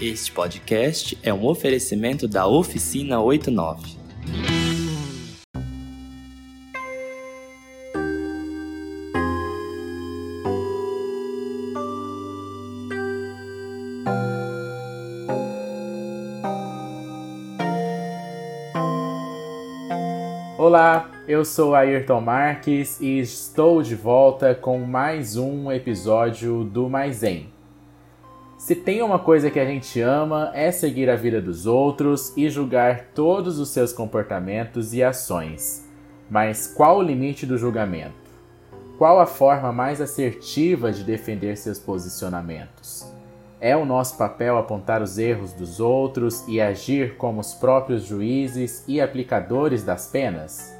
Este podcast é um oferecimento da Oficina 89. Olá, eu sou Ayrton Marques e estou de volta com mais um episódio do Mais Em. Se tem uma coisa que a gente ama é seguir a vida dos outros e julgar todos os seus comportamentos e ações. Mas qual o limite do julgamento? Qual a forma mais assertiva de defender seus posicionamentos? É o nosso papel apontar os erros dos outros e agir como os próprios juízes e aplicadores das penas?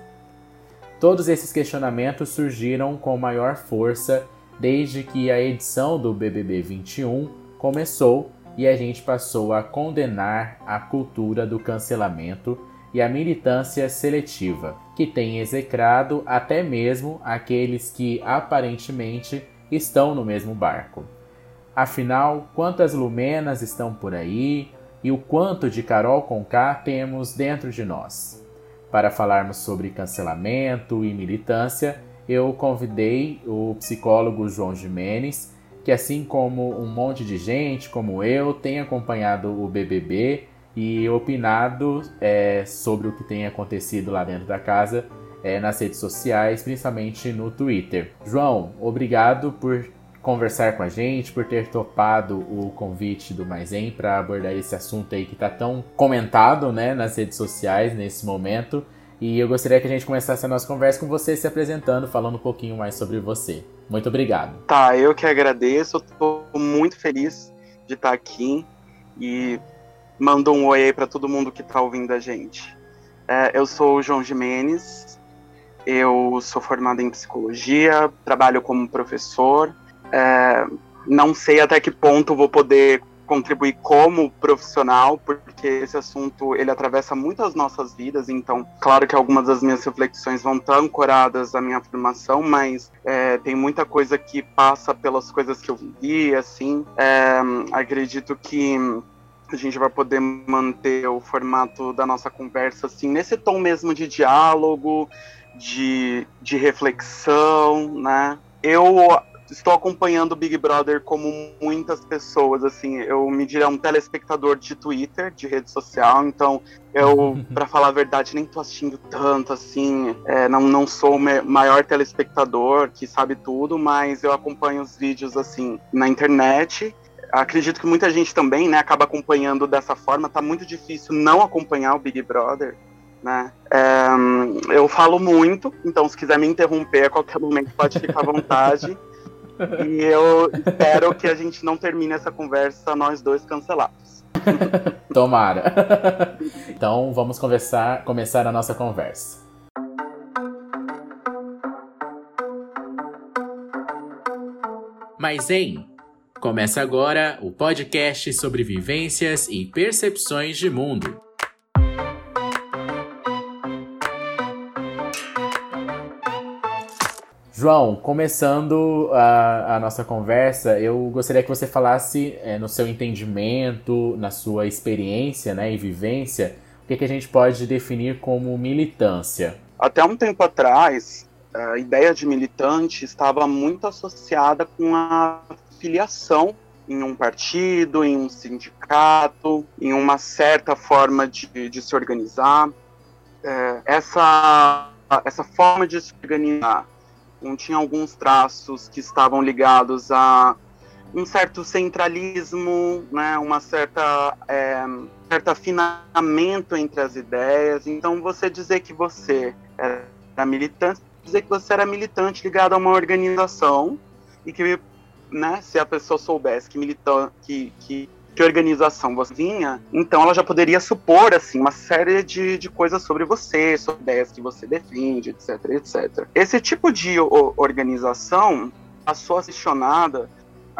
Todos esses questionamentos surgiram com maior força desde que a edição do BBB 21 começou e a gente passou a condenar a cultura do cancelamento e a militância seletiva, que tem execrado até mesmo aqueles que aparentemente estão no mesmo barco. Afinal, quantas lumenas estão por aí e o quanto de Carol Conká temos dentro de nós? Para falarmos sobre cancelamento e militância, eu convidei o psicólogo João Jimenez que assim como um monte de gente, como eu, tem acompanhado o BBB e opinado é, sobre o que tem acontecido lá dentro da casa é, nas redes sociais, principalmente no Twitter. João, obrigado por conversar com a gente, por ter topado o convite do Maisem para abordar esse assunto aí que está tão comentado né, nas redes sociais nesse momento. E eu gostaria que a gente começasse a nossa conversa com você se apresentando, falando um pouquinho mais sobre você. Muito obrigado. Tá, eu que agradeço. Estou muito feliz de estar aqui e mando um oi aí para todo mundo que está ouvindo a gente. É, eu sou o João Jimenez, eu sou formado em psicologia, trabalho como professor. É, não sei até que ponto vou poder contribuir como profissional, porque esse assunto ele atravessa muitas nossas vidas. Então, claro que algumas das minhas reflexões vão estar ancoradas à minha formação, mas é, tem muita coisa que passa pelas coisas que eu vivi. Assim, é, acredito que a gente vai poder manter o formato da nossa conversa assim nesse tom mesmo de diálogo, de, de reflexão, né? Eu estou acompanhando o Big Brother como muitas pessoas, assim, eu me diria um telespectador de Twitter, de rede social, então eu, para falar a verdade, nem tô assistindo tanto, assim, é, não, não sou o maior telespectador que sabe tudo, mas eu acompanho os vídeos, assim, na internet, acredito que muita gente também, né, acaba acompanhando dessa forma, tá muito difícil não acompanhar o Big Brother, né? É, eu falo muito, então se quiser me interromper a qualquer momento pode ficar à vontade. E eu espero que a gente não termine essa conversa nós dois cancelados. Tomara. Então vamos conversar, começar a nossa conversa. Mas em Começa agora o podcast sobre vivências e percepções de mundo. João, começando a, a, nossa conversa, eu gostaria que você falasse é, no seu entendimento, na sua experiência né, e vivência, o que, que a gente pode definir como militância. Até um tempo atrás, a ideia de militante estava muito associada com a filiação em um partido, em um sindicato, em uma certa forma de, de se organizar. É, essa, essa forma de se organizar tinha alguns traços que estavam ligados a um certo centralismo, né, uma certa é, certo afinamento entre as ideias. Então, você dizer que você era militante, dizer que você era militante ligado a uma organização e que, né, se a pessoa soubesse que militante, que, que que organização você vinha, então ela já poderia supor assim uma série de, de coisas sobre você, sobre ideias que você defende, etc, etc. Esse tipo de organização passou a ser questionada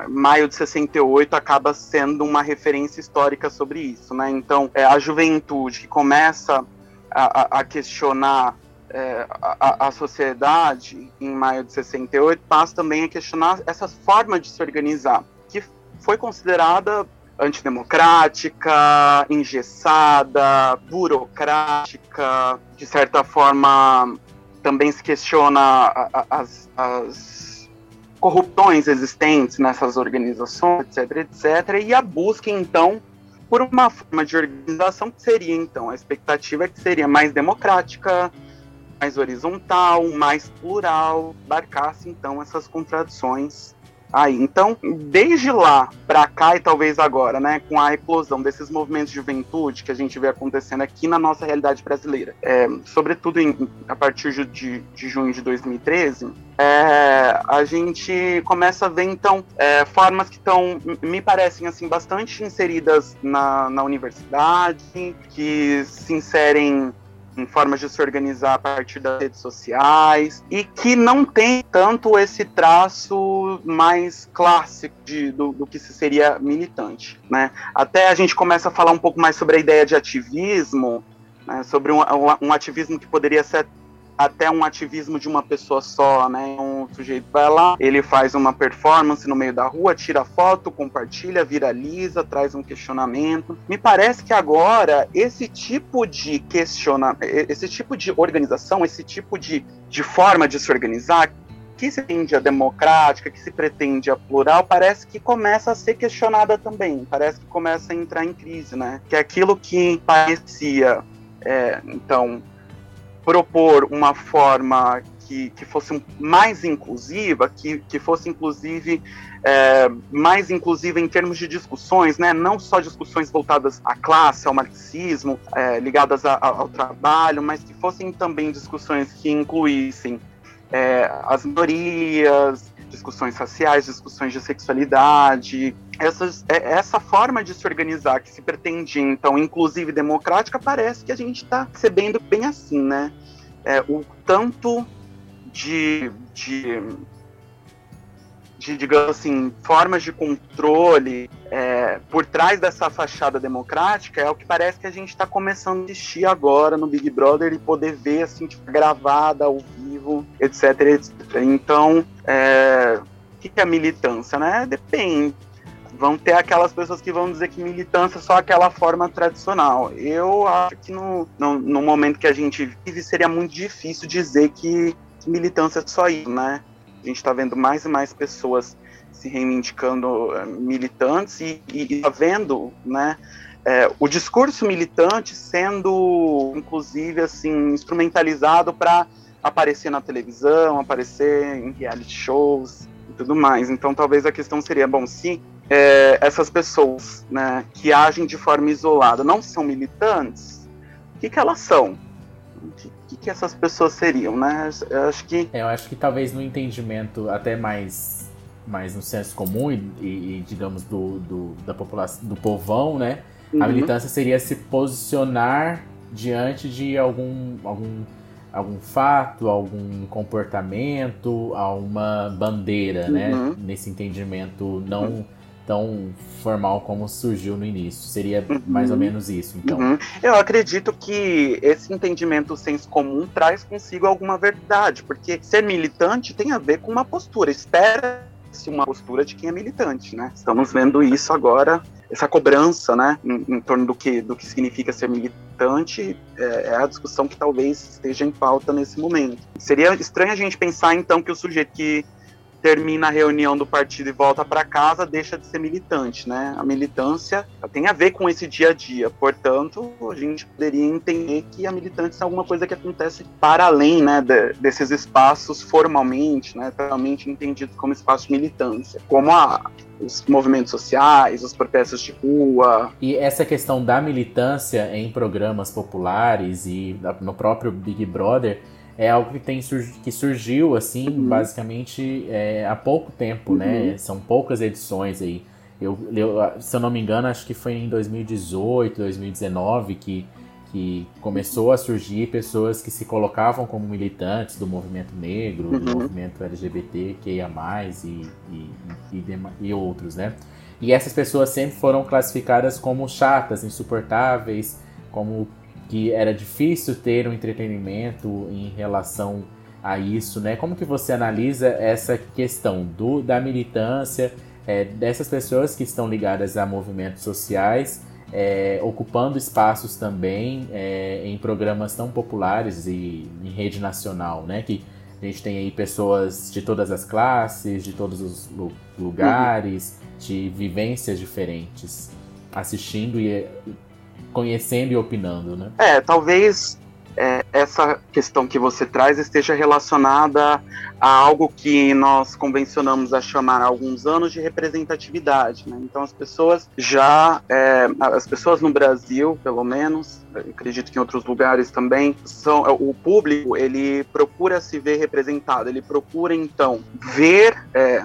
maio de 68 acaba sendo uma referência histórica sobre isso, né? Então, é, a juventude que começa a, a questionar é, a, a, sociedade em maio de 68 passa também a questionar essa forma de se organizar, que foi considerada antidemocrática, engessada, burocrática, de certa forma também se questiona as, as corrupções existentes nessas organizações, etc, etc, e a busca então por uma forma de organização que seria então a expectativa é que seria mais democrática, mais horizontal, mais plural, abarcasse então essas contradições aí. Então, desde lá para cá e talvez agora, né, com a eclosão desses movimentos de juventude que a gente vê acontecendo aqui na nossa realidade brasileira, é, sobretudo em, a partir de, de junho de 2013, é, a gente começa a ver então é, formas que estão, me parecem assim, bastante inseridas na, na universidade, que se inserem em formas de se organizar a partir das redes sociais e que não tem tanto esse traço mais clássico de, do, do, que seria militante, né? Até a gente começa a falar um pouco mais sobre a ideia de ativismo, né? sobre um, um ativismo que poderia ser até um ativismo de uma pessoa só, né? Um sujeito vai lá, ele faz uma performance no meio da rua, tira foto, compartilha, viraliza, traz um questionamento. Me parece que agora esse tipo de questionamento, esse tipo de organização, esse tipo de, de forma de se organizar, que se pretende a democrática, que se pretende a plural, parece que começa a ser questionada também, parece que começa a entrar em crise, né? Que é aquilo que parecia, é, então, propor uma forma que, que fosse mais inclusiva, que, que fosse inclusive é, mais inclusiva em termos de discussões, né? não só discussões voltadas à classe, ao marxismo, é, ligadas a, a, ao trabalho, mas que fossem também discussões que incluíssem é, as minorias, discussões raciais, discussões de sexualidade. Essas, é, essa forma de se organizar que se pretende, então, inclusive democrática, parece que a gente está recebendo bem assim, né? É, o tanto de, de, de, digamos assim, formas de controle é, por trás dessa fachada democrática é o que parece que a gente está começando a assistir agora no Big Brother e poder ver, assim, tipo, gravada ao vivo, etc, etc. Então, é, o que é militância, né? Depende. Vão ter aquelas pessoas que vão dizer que militância é só aquela forma tradicional. Eu acho que no, no, no momento que a gente vive seria muito difícil dizer que, que militância é só isso, né? Gente está vendo mais e mais pessoas se reivindicando uh, militantes e, e, e tá vendo, né? É, o discurso militante sendo, inclusive, assim, instrumentalizado para aparecer na televisão, aparecer em reality shows e tudo mais. Então, talvez a questão seria, bom, se é, essas pessoas né, que agem de forma isolada não são militantes, o que, que elas são? O que, que essas pessoas seriam, né? Eu acho que... É, eu acho que talvez no entendimento até mais, mais no senso comum e, e digamos, do, do, da população, do povão, né? Uhum. A militância seria se posicionar diante de algum, algum algum fato, algum comportamento, a uma bandeira, né? uhum. né? Nesse entendimento não uhum. Tão formal como surgiu no início. Seria uhum. mais ou menos isso, então. Uhum. Eu acredito que esse entendimento senso comum traz consigo alguma verdade, porque ser militante tem a ver com uma postura. Espera uma postura de quem é militante, né? Estamos vendo isso agora essa cobrança, né, em, em, torno do que, do que significa ser militante, é, é, a discussão que talvez esteja em pauta nesse momento. Seria estranho a gente pensar, então, que o sujeito que termina a reunião do partido e volta para casa, deixa de ser militante, né? A militância tem a ver com esse dia a dia. Portanto, a gente poderia entender que a militância é alguma coisa que acontece para além, né, de, desses espaços formalmente, né, totalmente entendidos como espaço de militância, como a, os movimentos sociais, os protestos de rua. E essa questão da militância em programas populares e no próprio Big Brother é algo que tem que surgiu assim uhum. basicamente é, há pouco tempo, né? uhum. né? São poucas edições aí. Eu, eu, se eu não me engano, acho que foi em 2018, 2019 que, que começou a surgir pessoas que se colocavam como militantes do movimento negro, uhum. do movimento LGBT, que ia mais e, e, e, e outros, né? E essas pessoas sempre foram classificadas como chatas, insuportáveis, como que era difícil ter um entretenimento em relação a isso, né? Como que você analisa essa questão do, da militância é, dessas pessoas que estão ligadas a movimentos sociais, é, ocupando espaços também é, em programas tão populares e em rede nacional, né? Que a gente tem aí pessoas de todas as classes, de todos os lugares, de vivências diferentes, assistindo e conhecendo e opinando, né? É, talvez é, essa questão que você traz esteja relacionada a algo que nós convencionamos a chamar há alguns anos de representatividade. Né? Então as pessoas já, é, as pessoas no Brasil, pelo menos, acredito que em outros lugares também, são o público ele procura se ver representado, ele procura então ver é,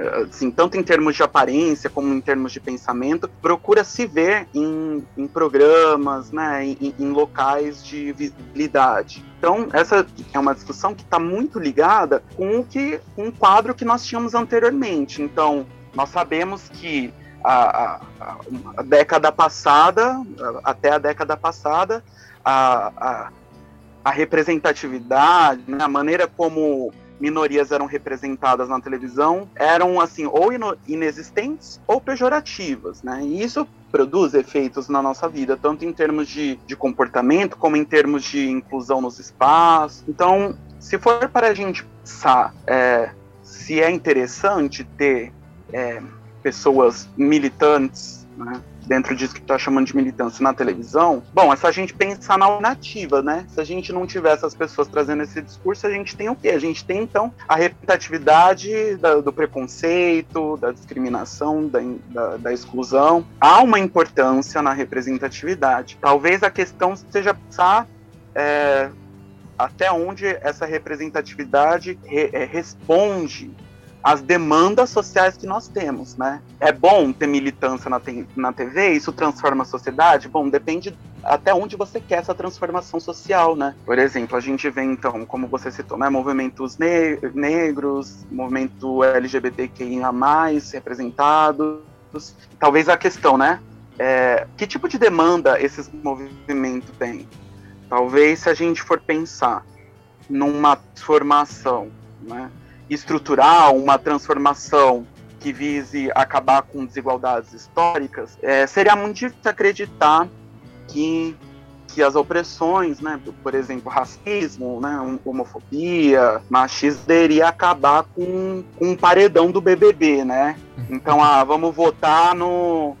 assim, tanto em termos de aparência como em termos de pensamento, procura se ver em, em programas, né, em, em, locais de visibilidade. Então, essa é uma discussão que está muito ligada com o que com quadro que nós tínhamos anteriormente. Então, nós sabemos que a, a, a década passada, até a década passada, a, a, a representatividade, né, a maneira como minorias eram representadas na televisão eram assim ou inexistentes ou pejorativas, né? E isso produz efeitos na nossa vida, tanto em termos de, de comportamento como em termos de inclusão nos espaços. Então, se for para a gente pensar é, se é interessante ter é, pessoas militantes, né? Dentro disso que está chamando de militância na televisão, bom, é só a gente pensar na nativa, né? Se a gente não tiver essas pessoas trazendo esse discurso, a gente tem o quê? A gente tem, então, a representatividade da, do preconceito, da discriminação, da, da, da, exclusão. Há uma importância na representatividade. Talvez a questão seja pensar é, até onde essa representatividade re, é, responde as demandas sociais que nós temos, né? É bom ter militância na, na TV? Isso transforma a sociedade? Bom, depende até onde você quer essa transformação social, né? Por exemplo, a gente vê então, como você citou, né, movimentos ne negros, movimento LGBTQIA+, representados. Talvez a questão, né? É, que tipo de demanda esses movimentos têm? Talvez se a gente for pensar numa transformação, né? Estrutural, uma transformação que vise acabar com desigualdades históricas, é, seria muito difícil acreditar que, que as opressões, né, por exemplo, racismo, né, homofobia, machismo, iria acabar com, com um paredão do BBB, né? Então, ah, vamos votar no,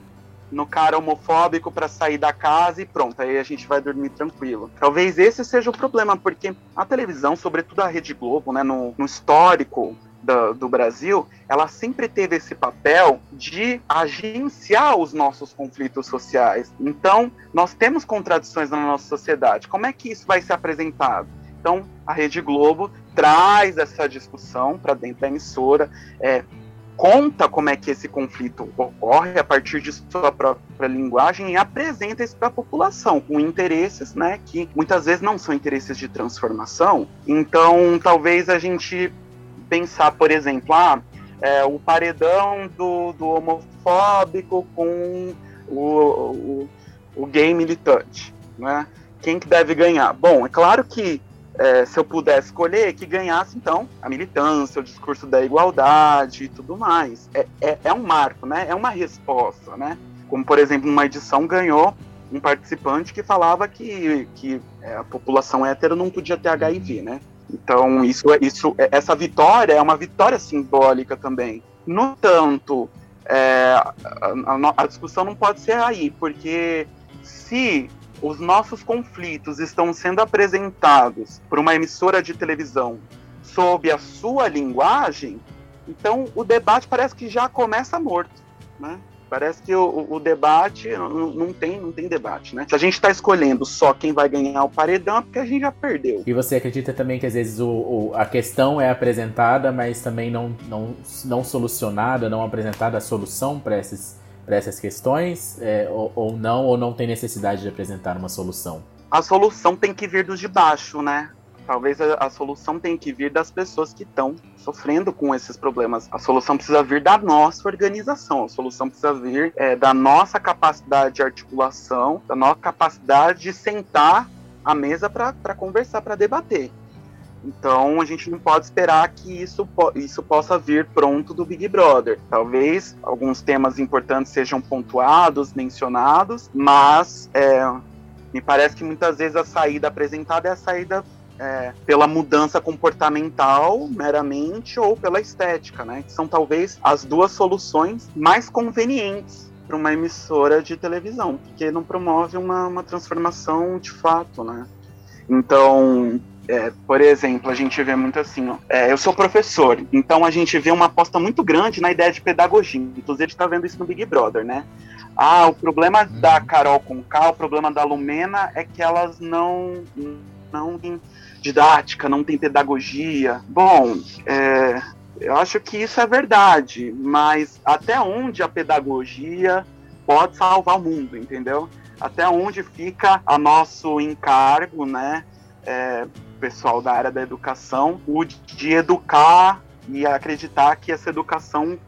no cara homofóbico para sair da casa e pronto, aí a gente vai dormir tranquilo. Talvez esse seja o problema, porque a televisão, sobretudo a Rede Globo, né, no, no histórico do, do, Brasil, ela sempre teve esse papel de agenciar os nossos conflitos sociais. Então, nós temos contradições na nossa sociedade. Como é que isso vai ser apresentado? Então, a Rede Globo traz essa discussão para dentro da emissora, é, conta como é que esse conflito ocorre a partir de sua própria linguagem e apresenta isso para a população, com interesses né, que muitas vezes não são interesses de transformação. Então, talvez a gente pensar, por exemplo, ah, é, o paredão do, do homofóbico com o, o, o gay militante. Né? Quem que deve ganhar? Bom, é claro que é, se eu pudesse escolher, que ganhasse, então, a militância, o discurso da igualdade e tudo mais. É, é, é, um marco, né? É uma resposta, né? Como, por exemplo, numa edição ganhou um participante que falava que, que é, a população hétero não podia ter HIV, né? Então, isso, isso, essa vitória é uma vitória simbólica também. No tanto, é, a, a, a discussão não pode ser aí, porque se os nossos conflitos estão sendo apresentados por uma emissora de televisão sob a sua linguagem, então o debate parece que já começa morto, né? Parece que o, o debate não, não, tem, não tem debate, né? Se a gente está escolhendo só quem vai ganhar o paredão, é porque a gente já perdeu. E você acredita também que às vezes o, o, a questão é apresentada, mas também não, não, não solucionada, não apresentada a solução para esses para essas questões, é, ou, ou, não, ou não tem necessidade de apresentar uma solução? A solução tem que vir dos de baixo, né? Talvez a, a solução tenha que vir das pessoas que estão sofrendo com esses problemas. A solução precisa vir da nossa organização, a solução precisa vir é, da nossa capacidade de articulação, da nossa capacidade de sentar à mesa para conversar, para debater. Então a gente não pode esperar que isso, isso possa vir pronto do Big Brother. Talvez alguns temas importantes sejam pontuados, mencionados, mas é, me parece que muitas vezes a saída apresentada é a saída é, pela mudança comportamental meramente ou pela estética, né? Que são talvez as duas soluções mais convenientes para uma emissora de televisão, porque não promove uma, uma transformação de fato, né? Então, é, por exemplo, a gente vê muito assim, ó, é, eu sou professor, então a gente vê uma aposta muito grande na ideia de pedagogia. Inclusive, a gente está vendo isso no Big Brother, né? Ah, o problema uhum. da Carol com K, o problema da Lumena é que elas não, não têm didática, não têm pedagogia. Bom, é, eu acho que isso é verdade, mas até onde a pedagogia pode salvar o mundo, entendeu? Até onde fica a nosso encargo, né? É, pessoal da área da educação, o de educar e acreditar que essa educação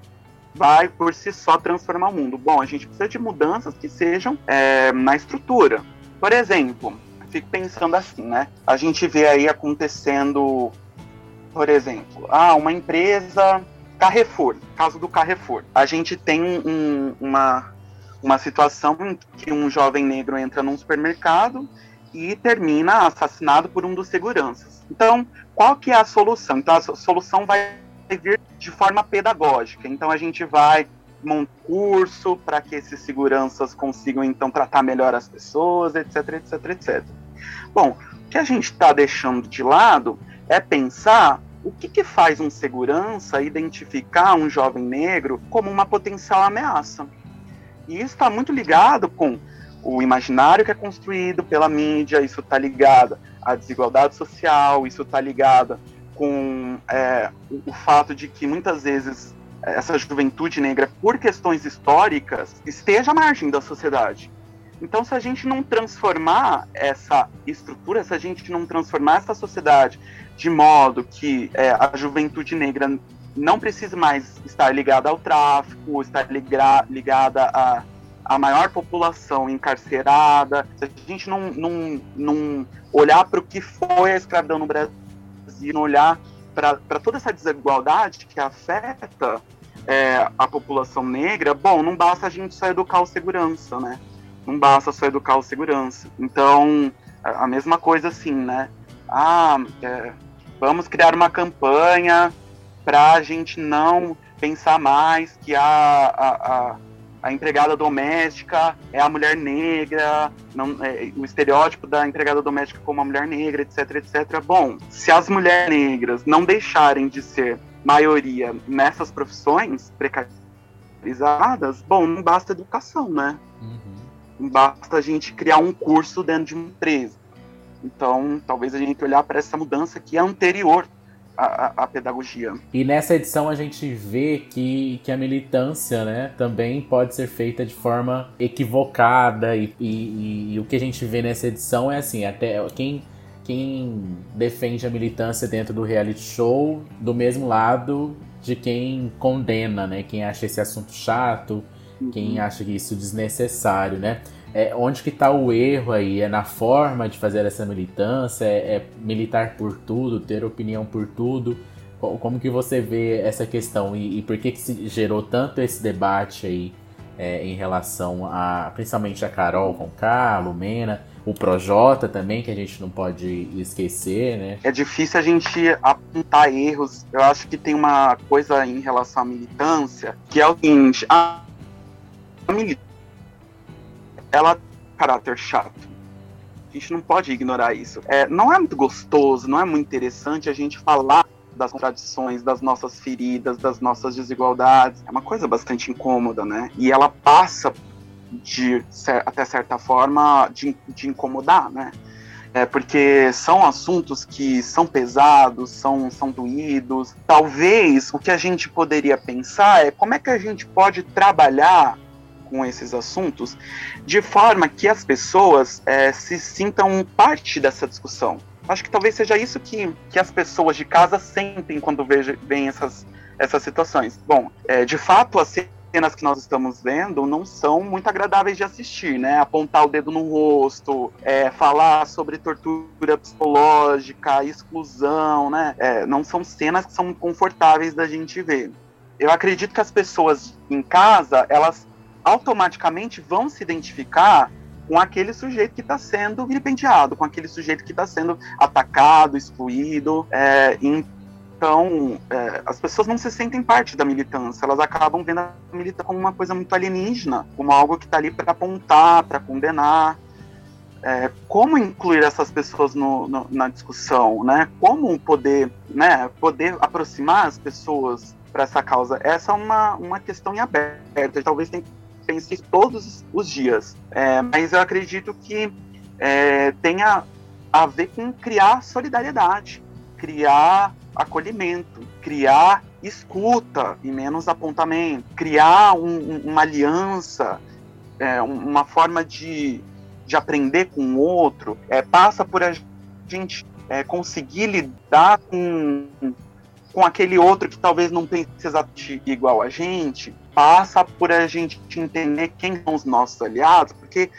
vai por si só transformar o mundo. Bom, a gente precisa de mudanças que sejam é, na estrutura. Por exemplo, fico pensando assim, né? A gente vê aí acontecendo, por exemplo, ah, uma empresa Carrefour, caso do Carrefour. A gente tem um, uma, uma situação em que um jovem negro entra num supermercado e termina assassinado por um dos seguranças. Então, qual que é a solução? Então, a solução vai vir de forma pedagógica. Então, a gente vai montar curso para que esses seguranças consigam, então, tratar melhor as pessoas, etc, etc, etc. Bom, o que a gente está deixando de lado é pensar o que, que faz um segurança identificar um jovem negro como uma potencial ameaça. E isso está muito ligado com o imaginário que é construído pela mídia, isso está ligado à desigualdade social, isso está ligado com é, o, o fato de que muitas vezes essa juventude negra, por questões históricas, esteja à margem da sociedade. Então, se a gente não transformar essa estrutura, se a gente não transformar essa sociedade de modo que é, a juventude negra não precise mais estar ligada ao tráfico, estar ligada a a maior população encarcerada, se a gente não, não, não olhar para o que foi a escravidão no Brasil, não olhar para toda essa desigualdade que afeta é, a população negra, bom, não basta a gente só educar o segurança, né? Não basta só educar o segurança. Então, a mesma coisa assim, né? Ah, é, vamos criar uma campanha para a gente não pensar mais que a, a, a a empregada doméstica é a mulher negra, não, é, o estereótipo da empregada doméstica como a mulher negra, etc, etc. Bom, se as mulheres negras não deixarem de ser maioria nessas profissões precarizadas, bom, não basta educação, né? Uhum. Não basta a gente criar um curso dentro de uma empresa. Então, talvez a gente olhar para essa mudança que é anterior a, a, pedagogia. E nessa edição a gente vê que, que a militância né, também pode ser feita de forma equivocada e, e, e, o que a gente vê nessa edição é assim, até quem, quem defende a militância dentro do reality show do mesmo lado de quem condena, né? Quem acha esse assunto chato, uhum. quem acha que isso é desnecessário, né? É, onde que está o erro aí? É na forma de fazer essa militância? É, é, militar por tudo, ter opinião por tudo? Como que você vê essa questão e, e por que que se gerou tanto esse debate aí é, em relação a, principalmente a Carol com K, a Lumena, o Projota também, que a gente não pode esquecer, né? É difícil a gente apontar erros. Eu acho que tem uma coisa em relação à militância, que é o seguinte, a militância ela caráter chato. A gente não pode ignorar isso. É, não é muito gostoso, não é muito interessante a gente falar das contradições, das nossas feridas, das nossas desigualdades. É uma coisa bastante incômoda, né? E ela passa de, até certa forma, de, de incomodar, né? É porque são assuntos que são pesados, são, são doídos. Talvez o que a gente poderia pensar é como é que a gente pode trabalhar com esses assuntos, de forma que as pessoas é, se sintam parte dessa discussão. Acho que talvez seja isso que, que as pessoas de casa sentem quando veem essas, essas situações. Bom, é, de fato, a cenas que nós estamos vendo não são muito agradáveis de assistir, né? Apontar o dedo no rosto, é, falar sobre tortura psicológica, exclusão, né? É, não são cenas que são confortáveis da gente ver. Eu acredito que as pessoas em casa, elas automaticamente vão se identificar com aquele sujeito que está sendo vilipendiado, com aquele sujeito que está sendo atacado, excluído. É, então, é, as pessoas não se sentem parte da militância, elas acabam vendo a militância como uma coisa muito alienígena, como algo que está ali para apontar, para condenar. É, como incluir essas pessoas no, no, na discussão, né? Como poder, né, poder aproximar as pessoas para essa causa? Essa é uma, uma questão em aberto. Talvez tenha pense todos os dias. É, mas eu acredito que é, tenha a ver com criar solidariedade, criar acolhimento, criar escuta e menos apontamento, criar um, uma aliança, é, uma forma de, de aprender com o outro, é, passa por a gente é, conseguir lidar com, com aquele outro que talvez não pense exatamente igual a gente, passa por a gente entender quem são os nossos aliados, porque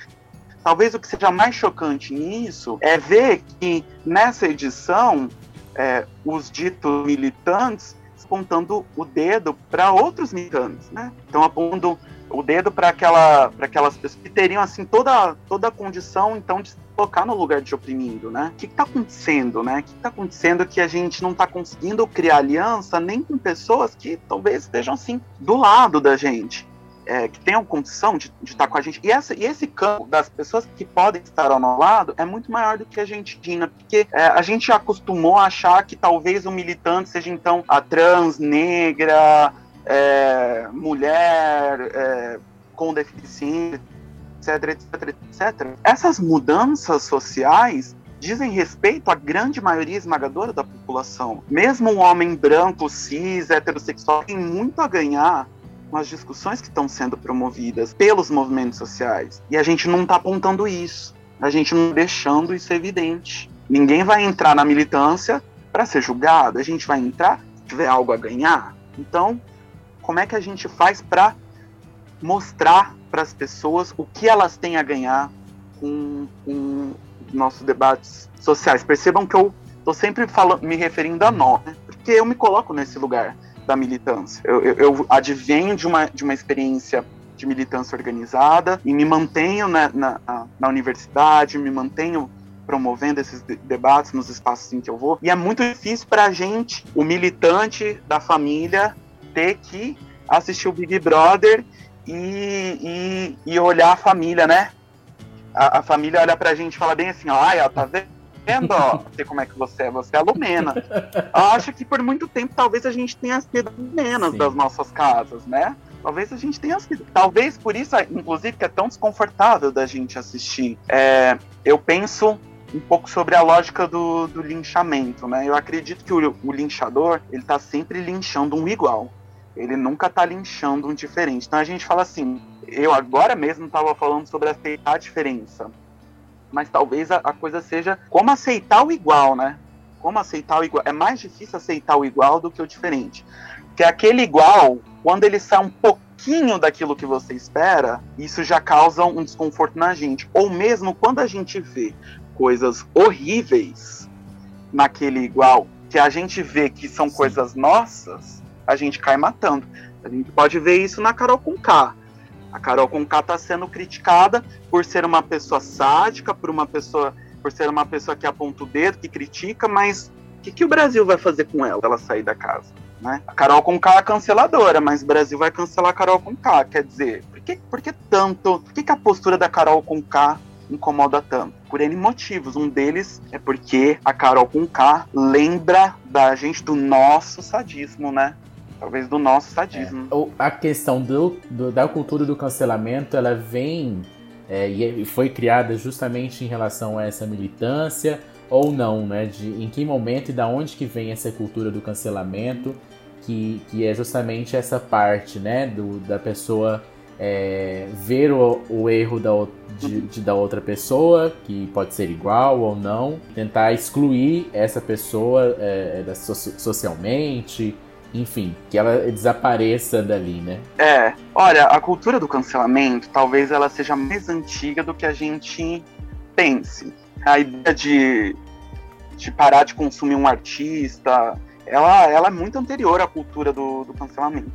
talvez o que seja mais chocante nisso é ver que nessa edição é, os ditos militantes apontando o dedo para outros militantes, né? Então apontando o dedo para aquela, aquelas pessoas que teriam assim toda, toda a condição então de se colocar no lugar de oprimido, né? O que está acontecendo, né? O que está acontecendo que a gente não está conseguindo criar aliança nem com pessoas que talvez estejam assim do lado da gente. É, que tenham condição de, de estar tá com a gente. E, essa, e esse campo das pessoas que podem estar ao nosso lado é muito maior do que a gente imagina, porque é, a gente acostumou a achar que talvez o militante seja então a trans, negra, é, mulher é, com deficiência, etc, etc, etc. Essas mudanças sociais dizem respeito à grande maioria esmagadora da população. Mesmo um homem branco, cis, heterossexual, tem muito a ganhar com as discussões que estão sendo promovidas pelos movimentos sociais. E a gente não está apontando isso. A gente não tá deixando isso evidente. Ninguém vai entrar na militância para ser julgado. A gente vai entrar se tiver algo a ganhar. Então, como é que a gente faz para mostrar para as pessoas o que elas têm a ganhar com, com nossos debates sociais. Percebam que eu estou sempre falando, me referindo a nós, né? porque eu me coloco nesse lugar da militância. Eu, eu, eu, advenho de uma, de uma experiência de militância organizada e me mantenho na, na, na universidade, me mantenho promovendo esses debates nos espaços em que eu vou. E é muito difícil para a gente, o militante da família, ter que assistir o Big Brother e, e, e olhar a família, né? A, a, família olha pra gente e fala bem assim, ó, ai, ó, tá vendo, ó, sei como é que você é, você é a Lumena. Eu acho que por muito tempo talvez a gente tenha sido menos Sim. das nossas casas, né? Talvez a gente tenha sido. Talvez por isso, inclusive, que é tão desconfortável da gente assistir. É, eu penso um pouco sobre a lógica do, do linchamento, né? Eu acredito que o, o linchador, ele tá sempre linchando um igual. Ele nunca tá linchando um diferente. Então a gente fala assim, eu agora mesmo estava falando sobre aceitar a diferença. Mas talvez a, a, coisa seja como aceitar o igual, né? Como aceitar o igual. É mais difícil aceitar o igual do que o diferente. Porque aquele igual, quando ele sai um pouquinho daquilo que você espera, isso já causa um desconforto na gente. Ou mesmo quando a gente vê coisas horríveis naquele igual, que a gente vê que são Sim. coisas nossas, a gente cai matando. A gente pode ver isso na Carol com K. A Carol com K está sendo criticada por ser uma pessoa sádica, por uma pessoa, por ser uma pessoa que aponta o dedo, que critica, mas o que, que o Brasil vai fazer com ela, ela sair da casa? Né? A Carol com K é canceladora, mas o Brasil vai cancelar a Carol com K. Quer dizer, por que, por que tanto? Por que, que a postura da Carol com K incomoda tanto? Por N motivos. Um deles é porque a Carol com K lembra da gente do nosso sadismo, né? Talvez do nosso sadismo. É. A questão do, do, da cultura do cancelamento, ela vem é, e foi criada justamente em relação a essa militância ou não, né? De em que momento e da onde que vem essa cultura do cancelamento, que, que é justamente essa parte, né? Do, da pessoa é, ver o, o erro da, de, de, da outra pessoa, que pode ser igual ou não, tentar excluir essa pessoa é, socialmente, enfim, que ela desapareça dali, né? É, olha, a cultura do cancelamento talvez ela seja mais antiga do que a gente pense. A ideia de, de parar de consumir um artista, ela, ela é muito anterior à cultura do, do cancelamento.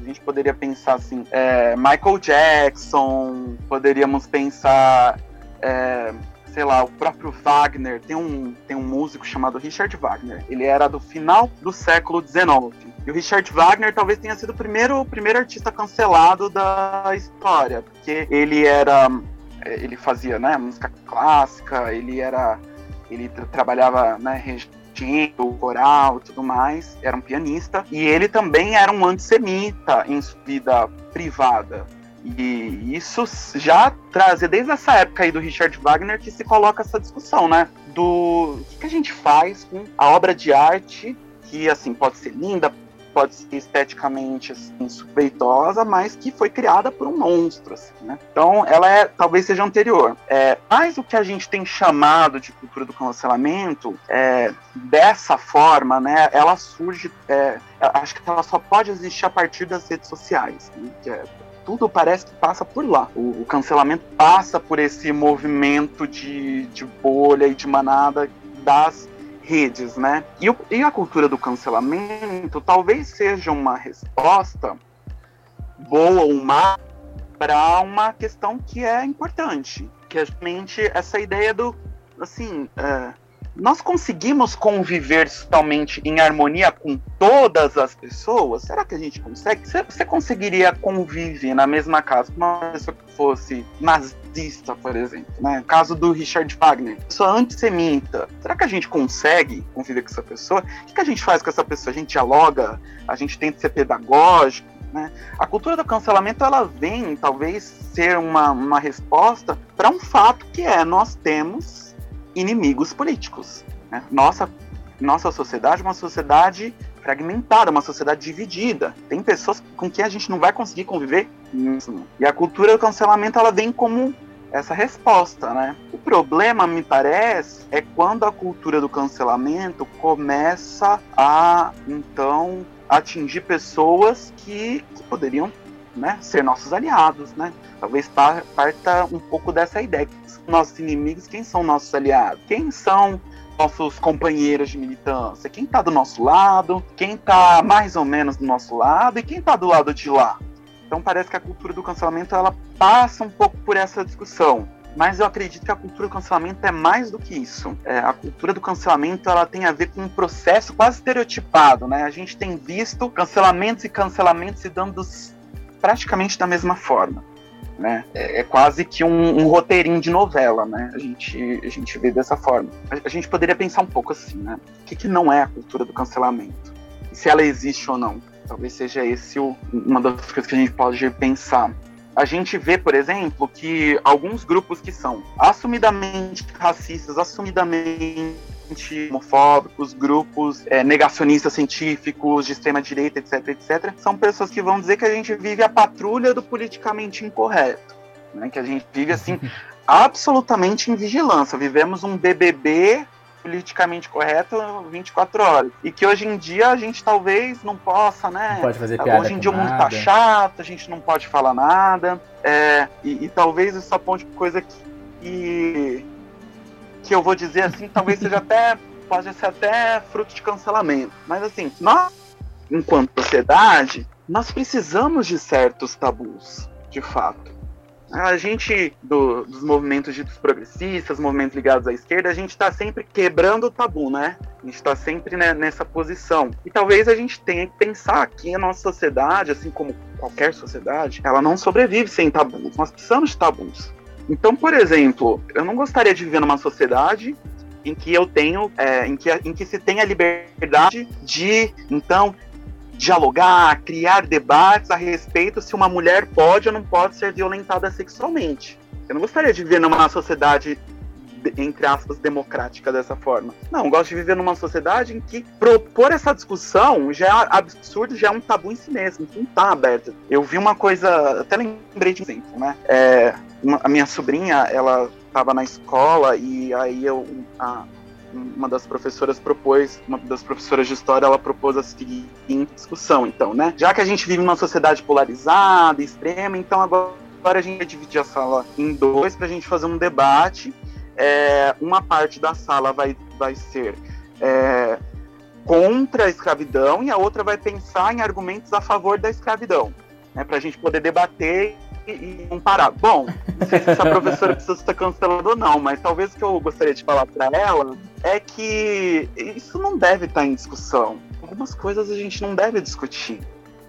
A gente poderia pensar assim, é, Michael Jackson, poderíamos pensar, é, sei lá, o próprio Wagner. Tem um, tem um músico chamado Richard Wagner. Ele era do final do século XIX. E o Richard Wagner talvez tenha sido o primeiro, o primeiro artista cancelado da história, porque ele era, ele fazia, né, música clássica, ele era, ele trabalhava, né, o coral e tudo mais, era um pianista, e ele também era um antissemita em sua vida privada. E isso já traz, desde essa época aí do Richard Wagner, que se coloca essa discussão, né? Do o que a gente faz com a obra de arte, que assim, pode ser linda, pode ser esteticamente assim, suspeitosa, mas que foi criada por um monstro, assim, né? Então, ela é, talvez seja anterior. É, mas o que a gente tem chamado de cultura do cancelamento, é, dessa forma, né, ela surge, é, acho que ela só pode existir a partir das redes sociais, né, que é tudo parece que passa por lá. O, o, cancelamento passa por esse movimento de, de bolha e de manada das redes, né? E, e a cultura do cancelamento talvez seja uma resposta boa ou má para uma questão que é importante, que é justamente essa ideia do, assim, é, nós conseguimos conviver totalmente em harmonia com todas as pessoas? Será que a gente consegue? Você conseguiria conviver na mesma casa com uma pessoa que fosse nazista, por exemplo? Né? Caso do Richard Wagner, pessoa antissemita. Será que a gente consegue conviver com essa pessoa? O que a gente faz com essa pessoa? A gente dialoga? A gente tenta ser pedagógico? Né? A cultura do cancelamento ela vem, talvez, ser uma, uma resposta para um fato que é nós temos inimigos políticos. Né? Nossa, nossa sociedade é uma sociedade fragmentada, uma sociedade dividida. Tem pessoas com quem a gente não vai conseguir conviver mesmo. E a cultura do cancelamento ela vem como essa resposta, né? O problema, me parece, é quando a cultura do cancelamento começa a, então, atingir pessoas que, que poderiam né, ser nossos aliados, né? Talvez parta um pouco dessa ideia nossos inimigos, quem são nossos aliados? Quem são nossos companheiros de militância? Quem está do nosso lado? Quem está mais ou menos do nosso lado? E quem está do lado de lá? Então parece que a cultura do cancelamento ela passa um pouco por essa discussão. Mas eu acredito que a cultura do cancelamento é mais do que isso. É, a cultura do cancelamento ela tem a ver com um processo quase estereotipado, né? A gente tem visto cancelamentos e cancelamentos se dando praticamente da mesma forma né? É, é quase que um, um, roteirinho de novela, né? A gente, a gente vê dessa forma. A, a gente poderia pensar um pouco assim, né? O que, que não é a cultura do cancelamento? E se ela existe ou não? Talvez seja esse o, uma das coisas que a gente pode pensar. A gente vê, por exemplo, que alguns grupos que são assumidamente racistas, assumidamente homofóbicos, grupos é, negacionistas científicos de extrema direita, etc, etc, são pessoas que vão dizer que a gente vive a patrulha do politicamente incorreto, né? Que a gente vive assim absolutamente em vigilância. Vivemos um BBB politicamente correto 24 horas. E que hoje em dia a gente talvez não possa, né? Não pode fazer piada Hoje em dia o mundo tá chato, a gente não pode falar nada. É, e, e talvez isso aponte coisa que, que eu vou dizer assim, talvez seja até pode ser até fruto de cancelamento. Mas assim, nós, enquanto sociedade, nós precisamos de certos tabus, de fato. A gente, do, dos movimentos ditos progressistas, movimentos ligados à esquerda, a gente está sempre quebrando o tabu, né? A gente está sempre né, nessa posição. E talvez a gente tenha que pensar que a nossa sociedade, assim como qualquer sociedade, ela não sobrevive sem tabus. Nós precisamos de tabus. Então, por exemplo, eu não gostaria de viver numa sociedade em que eu tenho, é, em, que, em que se tenha liberdade de, então, dialogar, criar debates a respeito se uma mulher pode ou não pode ser violentada sexualmente. Eu não gostaria de viver numa sociedade entre aspas, democrática dessa forma. Não, eu gosto de viver numa sociedade em que propor essa discussão já é absurdo, já é um tabu em si mesmo, não tá aberto. Eu vi uma coisa, até lembrei de um exemplo, né? É, uma, a minha sobrinha, ela estava na escola e aí eu, a, uma das professoras propôs, uma das professoras de história, ela propôs a seguinte discussão, então, né? Já que a gente vive numa sociedade polarizada, extrema, então agora a gente vai dividir a sala em dois para a gente fazer um debate. É, uma parte da sala vai, vai ser é, contra a escravidão e a outra vai pensar em argumentos a favor da escravidão, né, para a gente poder debater e comparar. Bom, não sei se essa professora precisa estar cancelando ou não, mas talvez o que eu gostaria de falar para ela é que isso não deve estar em discussão. Algumas coisas a gente não deve discutir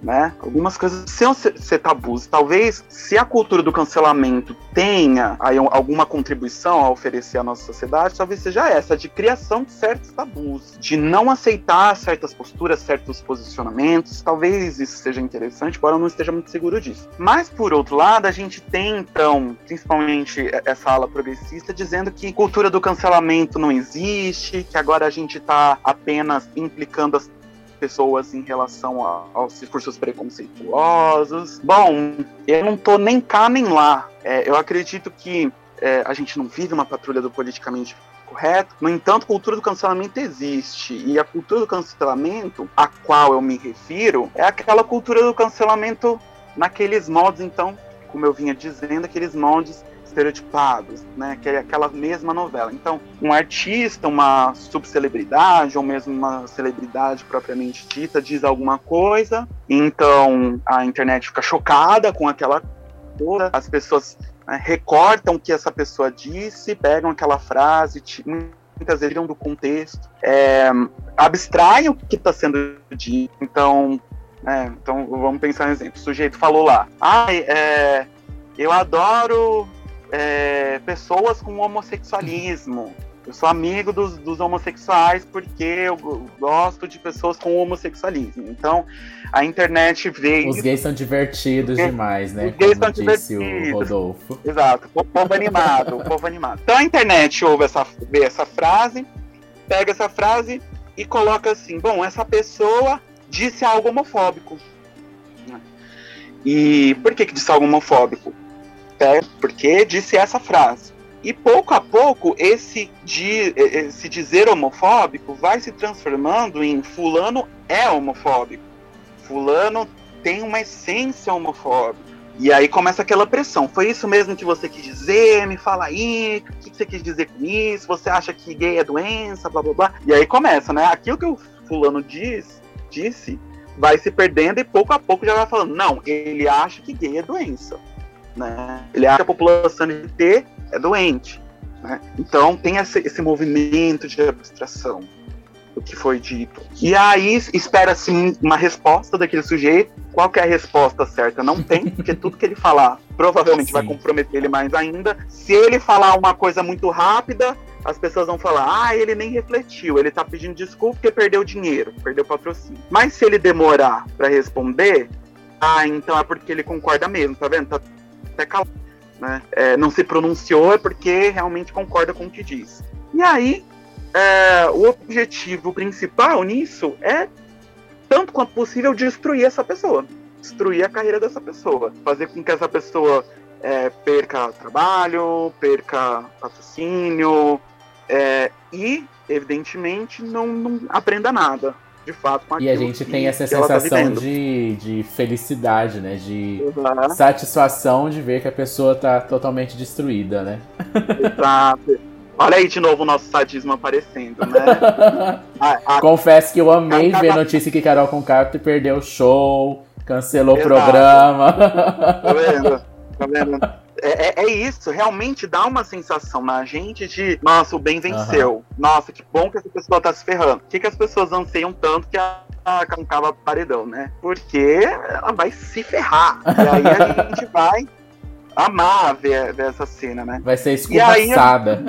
né? Algumas coisas precisam ser, ser tabus. Talvez, se a cultura do cancelamento tenha aí, alguma contribuição a oferecer à nossa sociedade, talvez seja essa, de criação de certos tabus, de não aceitar certas posturas, certos posicionamentos. Talvez isso seja interessante, embora eu não esteja muito seguro disso. Mas, por outro lado, a gente tem, então, principalmente essa ala progressista, dizendo que cultura do cancelamento não existe, que agora a gente está apenas implicando as pessoas em relação a, aos discursos preconceituosos. Bom, eu não tô nem cá nem lá. É, eu acredito que é, a gente não vive uma patrulha do politicamente correto. No entanto, cultura do cancelamento existe. E a cultura do cancelamento, a qual eu me refiro, é aquela cultura do cancelamento naqueles modos, então, como eu vinha dizendo, aqueles moldes estereotipados, né? Que é aquela mesma novela. Então, um artista, uma subcelebridade, ou mesmo uma celebridade propriamente dita, diz alguma coisa, então a internet fica chocada com aquela coisa, as pessoas né, recortam o que essa pessoa disse, pegam aquela frase, muitas vezes tiram do contexto, é, abstraem o que está sendo dito. Então, é, então vamos pensar um exemplo. O sujeito falou lá, ah, é, eu adoro é, pessoas com homossexualismo. Eu sou amigo dos, dos, homossexuais porque eu gosto de pessoas com homossexualismo. Então, a internet veio. Os gays são divertidos demais, né? Os gays Como são disse divertidos. o Rodolfo. Exato, o povo animado, o povo animado. Então a internet ouve essa, vê essa frase, pega essa frase e coloca assim: bom, essa pessoa disse algo homofóbico. E por que, que disse algo homofóbico? Até porque disse essa frase. E pouco a pouco, esse, de, esse dizer homofóbico vai se transformando em fulano é homofóbico. Fulano tem uma essência homofóbica. E aí começa aquela pressão. Foi isso mesmo que você quis dizer? Me fala aí. O que você quis dizer com isso? Você acha que gay é doença? Blá blá blá. E aí começa, né? Aquilo que o fulano diz, disse vai se perdendo e pouco a pouco já vai falando. Não, ele acha que gay é doença. Né? Ele acha que a população LGBT é doente. Né? Então tem esse, esse movimento de abstração do que foi dito. E aí espera-se uma resposta daquele sujeito. Qual que é a resposta certa? Não tem, porque tudo que ele falar provavelmente Sim. vai comprometer ele mais ainda. Se ele falar uma coisa muito rápida, as pessoas vão falar: ah, ele nem refletiu, ele tá pedindo desculpa porque perdeu dinheiro, perdeu patrocínio. Mas se ele demorar para responder, ah, então é porque ele concorda mesmo, tá vendo? Tá até calado, né? É, não se pronunciou é porque realmente concorda com o que diz. E aí, é, o objetivo principal nisso é, tanto quanto possível, destruir essa pessoa. Destruir a carreira dessa pessoa. Fazer com que essa pessoa é, perca trabalho, perca patrocínio é, e, evidentemente, não, não aprenda nada de fato com E a gente tem essa tá sensação tá de, de felicidade, né? De Exato. satisfação de ver que a pessoa tá totalmente destruída, né? Exato. Olha aí de novo o nosso sadismo aparecendo, né? a, a, Confesso que eu amei a, ver a notícia que Carol Concarto perdeu o show, cancelou Exato. o programa. Tá vendo? Tá vendo? É, é, é, isso, realmente dá uma sensação na gente de, nossa, o bem venceu. Uhum. Nossa, que bom que essa pessoa tá se ferrando. O que, que as pessoas anseiam tanto que a, a Concava paredão, né? Porque ela vai se ferrar. E aí a gente vai amar ver, ver essa cena, né? Vai ser escorraçada.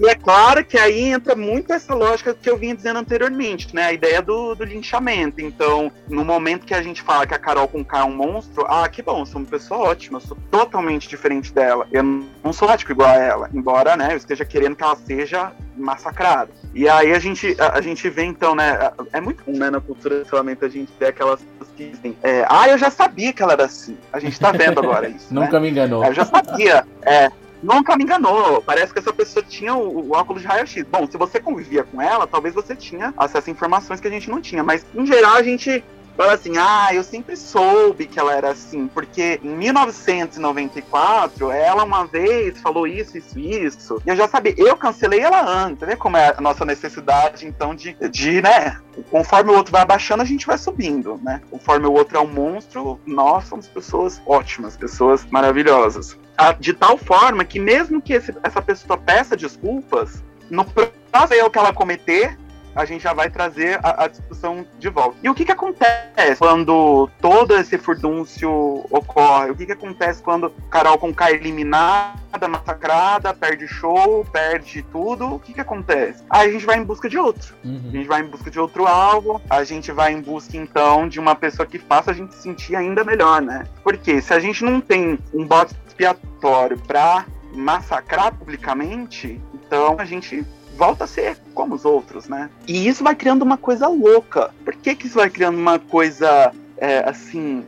E é claro que aí entra muito essa lógica que eu vinha dizendo anteriormente, né? A ideia do, do linchamento. Então, no momento que a gente fala que a Carol com K é um monstro, ah, que bom, eu sou uma pessoa ótima, eu sou totalmente diferente dela. Eu não sou ético igual a ela, embora, né, eu esteja querendo que ela seja massacrada. E aí a gente, a, a gente vê, então, né, é muito comum, né, na cultura do a gente vê aquelas pessoas que dizem, é, ah, eu já sabia que ela era assim. A gente tá vendo agora isso, Nunca né? me enganou. Eu já sabia, é, nunca me enganou. Parece que essa pessoa tinha o, o óculos de raio-x. Bom, se você convivia com ela, talvez você tinha acesso a informações que a gente não tinha. Mas, em geral, a gente fala assim, ah, eu sempre soube que ela era assim, porque em 1994 ela uma vez falou isso, isso, isso, e eu já sabia, eu cancelei ela antes, vê como é a nossa necessidade, então, de, de, né, conforme o outro vai abaixando, a gente vai subindo, né, conforme o outro é um monstro, nós somos pessoas ótimas, pessoas maravilhosas. De tal forma que mesmo que esse, essa pessoa peça desculpas, no próximo erro que ela cometer, a gente já vai trazer a, a, discussão de volta. E o que que acontece quando todo esse furdúncio ocorre? O que que acontece quando Carol com é eliminada, massacrada, perde show, perde tudo? O que que acontece? Aí a gente vai em busca de outro. Uhum. A gente vai em busca de outro alvo, a gente vai em busca, então, de uma pessoa que faça a gente se sentir ainda melhor, né? Porque se a gente não tem um bote expiatório pra massacrar publicamente, então a gente volta a ser como os outros, né? E isso vai criando uma coisa louca. Por que, que isso vai criando uma coisa é, assim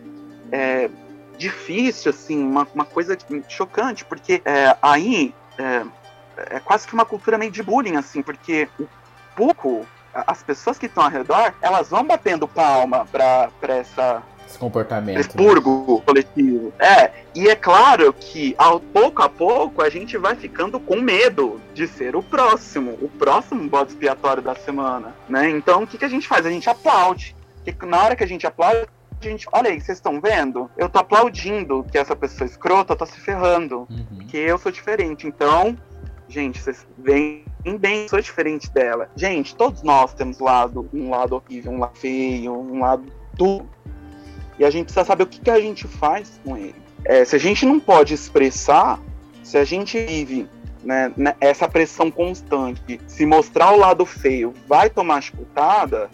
é, difícil, assim, uma, uma coisa chocante? Porque é, aí é, é, quase que uma cultura meio de bullying, assim, porque o pouco as pessoas que estão ao redor, elas vão batendo palma para essa esse comportamento. Expurgo né? coletivo. É, e é claro que ao pouco a pouco a gente vai ficando com medo de ser o próximo, o próximo bode expiatório da semana, né? Então o que, que a gente faz? A gente aplaude. Que na hora que a gente aplaude, a gente, olha aí, vocês estão vendo? Eu tô aplaudindo que essa pessoa escrota tá se ferrando, uhum. que eu sou diferente. Então, gente, vocês veem bem, sou diferente dela. Gente, todos nós temos lado, um lado horrível, um lado feio, um lado tudo. E a gente precisa saber o que, que a gente faz com ele. É, se a gente não pode expressar, se a gente vive né, né essa pressão constante, se mostrar o lado feio vai tomar chicotada,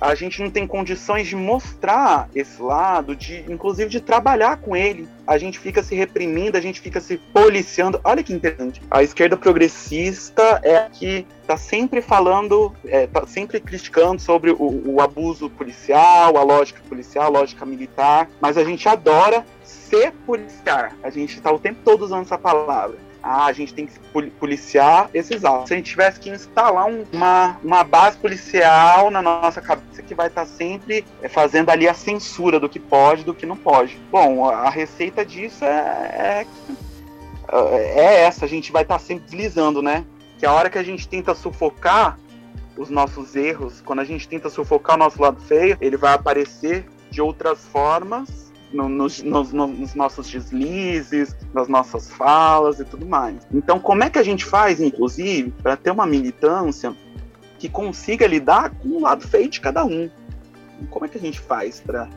a gente não tem condições de mostrar esse lado, de inclusive de trabalhar com ele. A gente fica se reprimindo, a gente fica se policiando. Olha que interessante. A esquerda progressista é a que está sempre falando, é, sempre criticando sobre o, o abuso policial, a lógica policial, a lógica militar, mas a gente adora ser policiar. A gente está o tempo todo usando essa palavra ah, a gente tem que policiar esses atos. Se a gente tivesse que instalar um, uma, uma base policial na nossa cabeça que vai estar sempre é, fazendo ali a censura do que pode do que não pode. Bom, a receita disso é, é, é essa, a gente vai estar sempre deslizando, né? Que a hora que a gente tenta sufocar os nossos erros, quando a gente tenta sufocar o nosso lado feio, ele vai aparecer de outras formas no, nos, nos, nos, nossos deslizes, nas nossas falas e tudo mais. Então, como é que a gente faz, inclusive, para ter uma militância que consiga lidar com o lado feio de cada um? Como é que a gente faz para.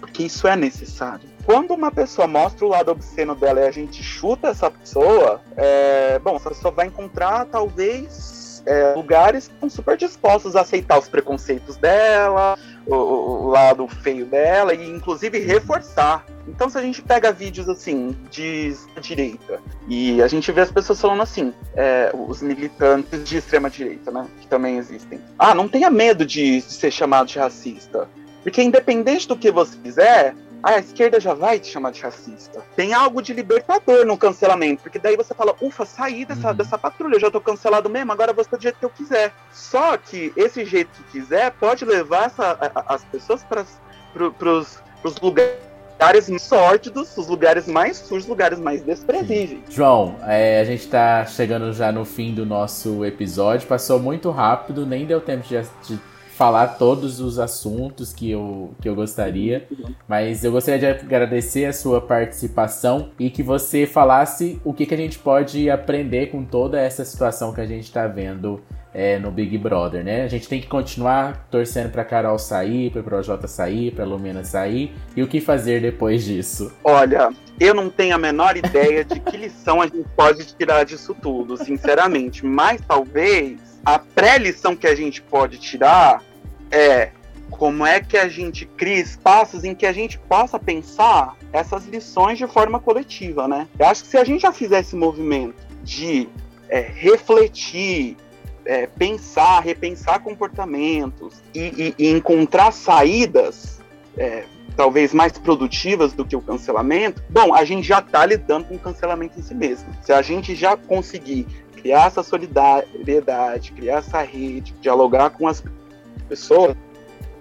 Porque isso é necessário. Quando uma pessoa mostra o lado obsceno dela e a gente chuta essa pessoa, é, bom, essa pessoa vai encontrar talvez é, lugares que estão super dispostos a aceitar os preconceitos dela, o, o, lado feio dela e inclusive reforçar. Então se a gente pega vídeos assim de direita e a gente vê as pessoas falando assim, é, os militantes de extrema direita, né, que também existem. Ah, não tenha medo de, de ser chamado de racista, porque independente do que você fizer, a esquerda já vai te chamar de racista. Tem algo de libertador no cancelamento, porque daí você fala, ufa, saí dessa, uhum. dessa patrulha, eu já tô cancelado mesmo, agora vou ser do jeito que eu quiser. Só que esse jeito que quiser pode levar essa, a, as pessoas para pro, pros, pros lugares lugares sórdidos, os lugares mais sujos, os lugares mais desprezíveis. João, é, a gente tá chegando já no fim do nosso episódio, passou muito rápido, nem deu tempo de, de falar todos os assuntos que eu, que eu gostaria, mas eu gostaria de agradecer a sua participação e que você falasse o que, que a gente pode aprender com toda essa situação que a gente está vendo é, no Big Brother, né? A gente tem que continuar torcendo para Carol sair, para Projota sair, para Lumena sair e o que fazer depois disso. Olha, eu não tenho a menor ideia de que lição a gente pode tirar disso tudo, sinceramente, mas talvez a pré-lição que a gente pode tirar é como é que a gente cria espaços em que a gente possa pensar essas lições de forma coletiva, né? Eu acho que se a gente já fizer esse movimento de é, refletir, é, pensar, repensar comportamentos e, e, e encontrar saídas, é, talvez mais produtivas do que o cancelamento, bom, a gente já está lidando com o cancelamento em si mesmo. Se a gente já conseguir criar essa solidariedade, criar essa rede, dialogar com as pessoas,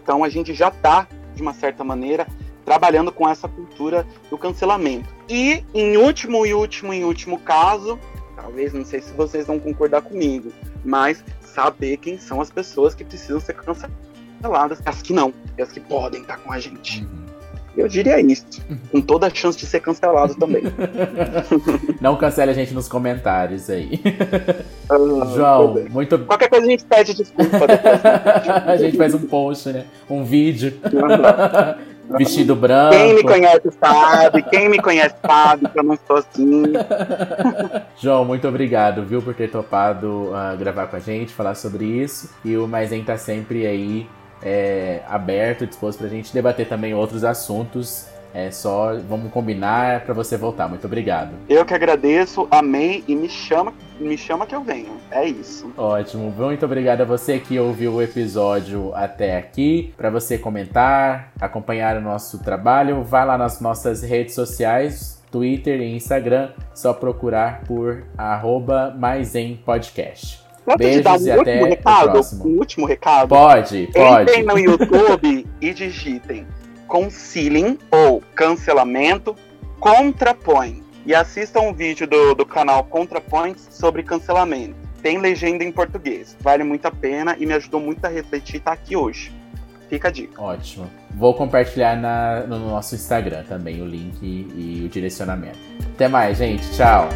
então a gente já está, de uma certa maneira, trabalhando com essa cultura do cancelamento. E, em último e último e último caso, talvez, não sei se vocês vão concordar comigo, mas saber quem são as pessoas que precisam ser canceladas, as que não, e as que podem estar com a gente. Uhum. Eu diria isso, com toda a chance de ser cancelado também. Não cancele a gente nos comentários aí. Ah, João, muito. Qualquer coisa a gente pede desculpa depois. Né? a gente faz um post, né? Um vídeo. Vestido branco. Quem me conhece sabe, quem me conhece sabe que eu não sou assim. João, muito obrigado, viu, por ter topado uh, gravar com a gente, falar sobre isso. E o Maizen tá sempre aí é, aberto, disposto pra gente debater também outros assuntos é só, vamos combinar para você voltar. Muito obrigado. Eu que agradeço, amei e me chama, me chama que eu venho. É isso. Ótimo. Muito obrigado a você que ouviu o episódio até aqui. Para você comentar, acompanhar o nosso trabalho, vá lá nas nossas redes sociais, Twitter e Instagram, só procurar por arroba podcast. Posso Beijos um e até recado? o próximo. Um último recado? Pode, pode. Entrem no YouTube e digitem conciliem ou cancelamento contrapõe. E assistam um vídeo do, do canal ContraPoint sobre cancelamento. Tem legenda em português. Vale muito a pena e me ajudou muito a refletir estar tá aqui hoje. Fica a dica. Ótimo. Vou compartilhar na, no nosso Instagram também o link e o direcionamento. Até mais, gente. Tchau.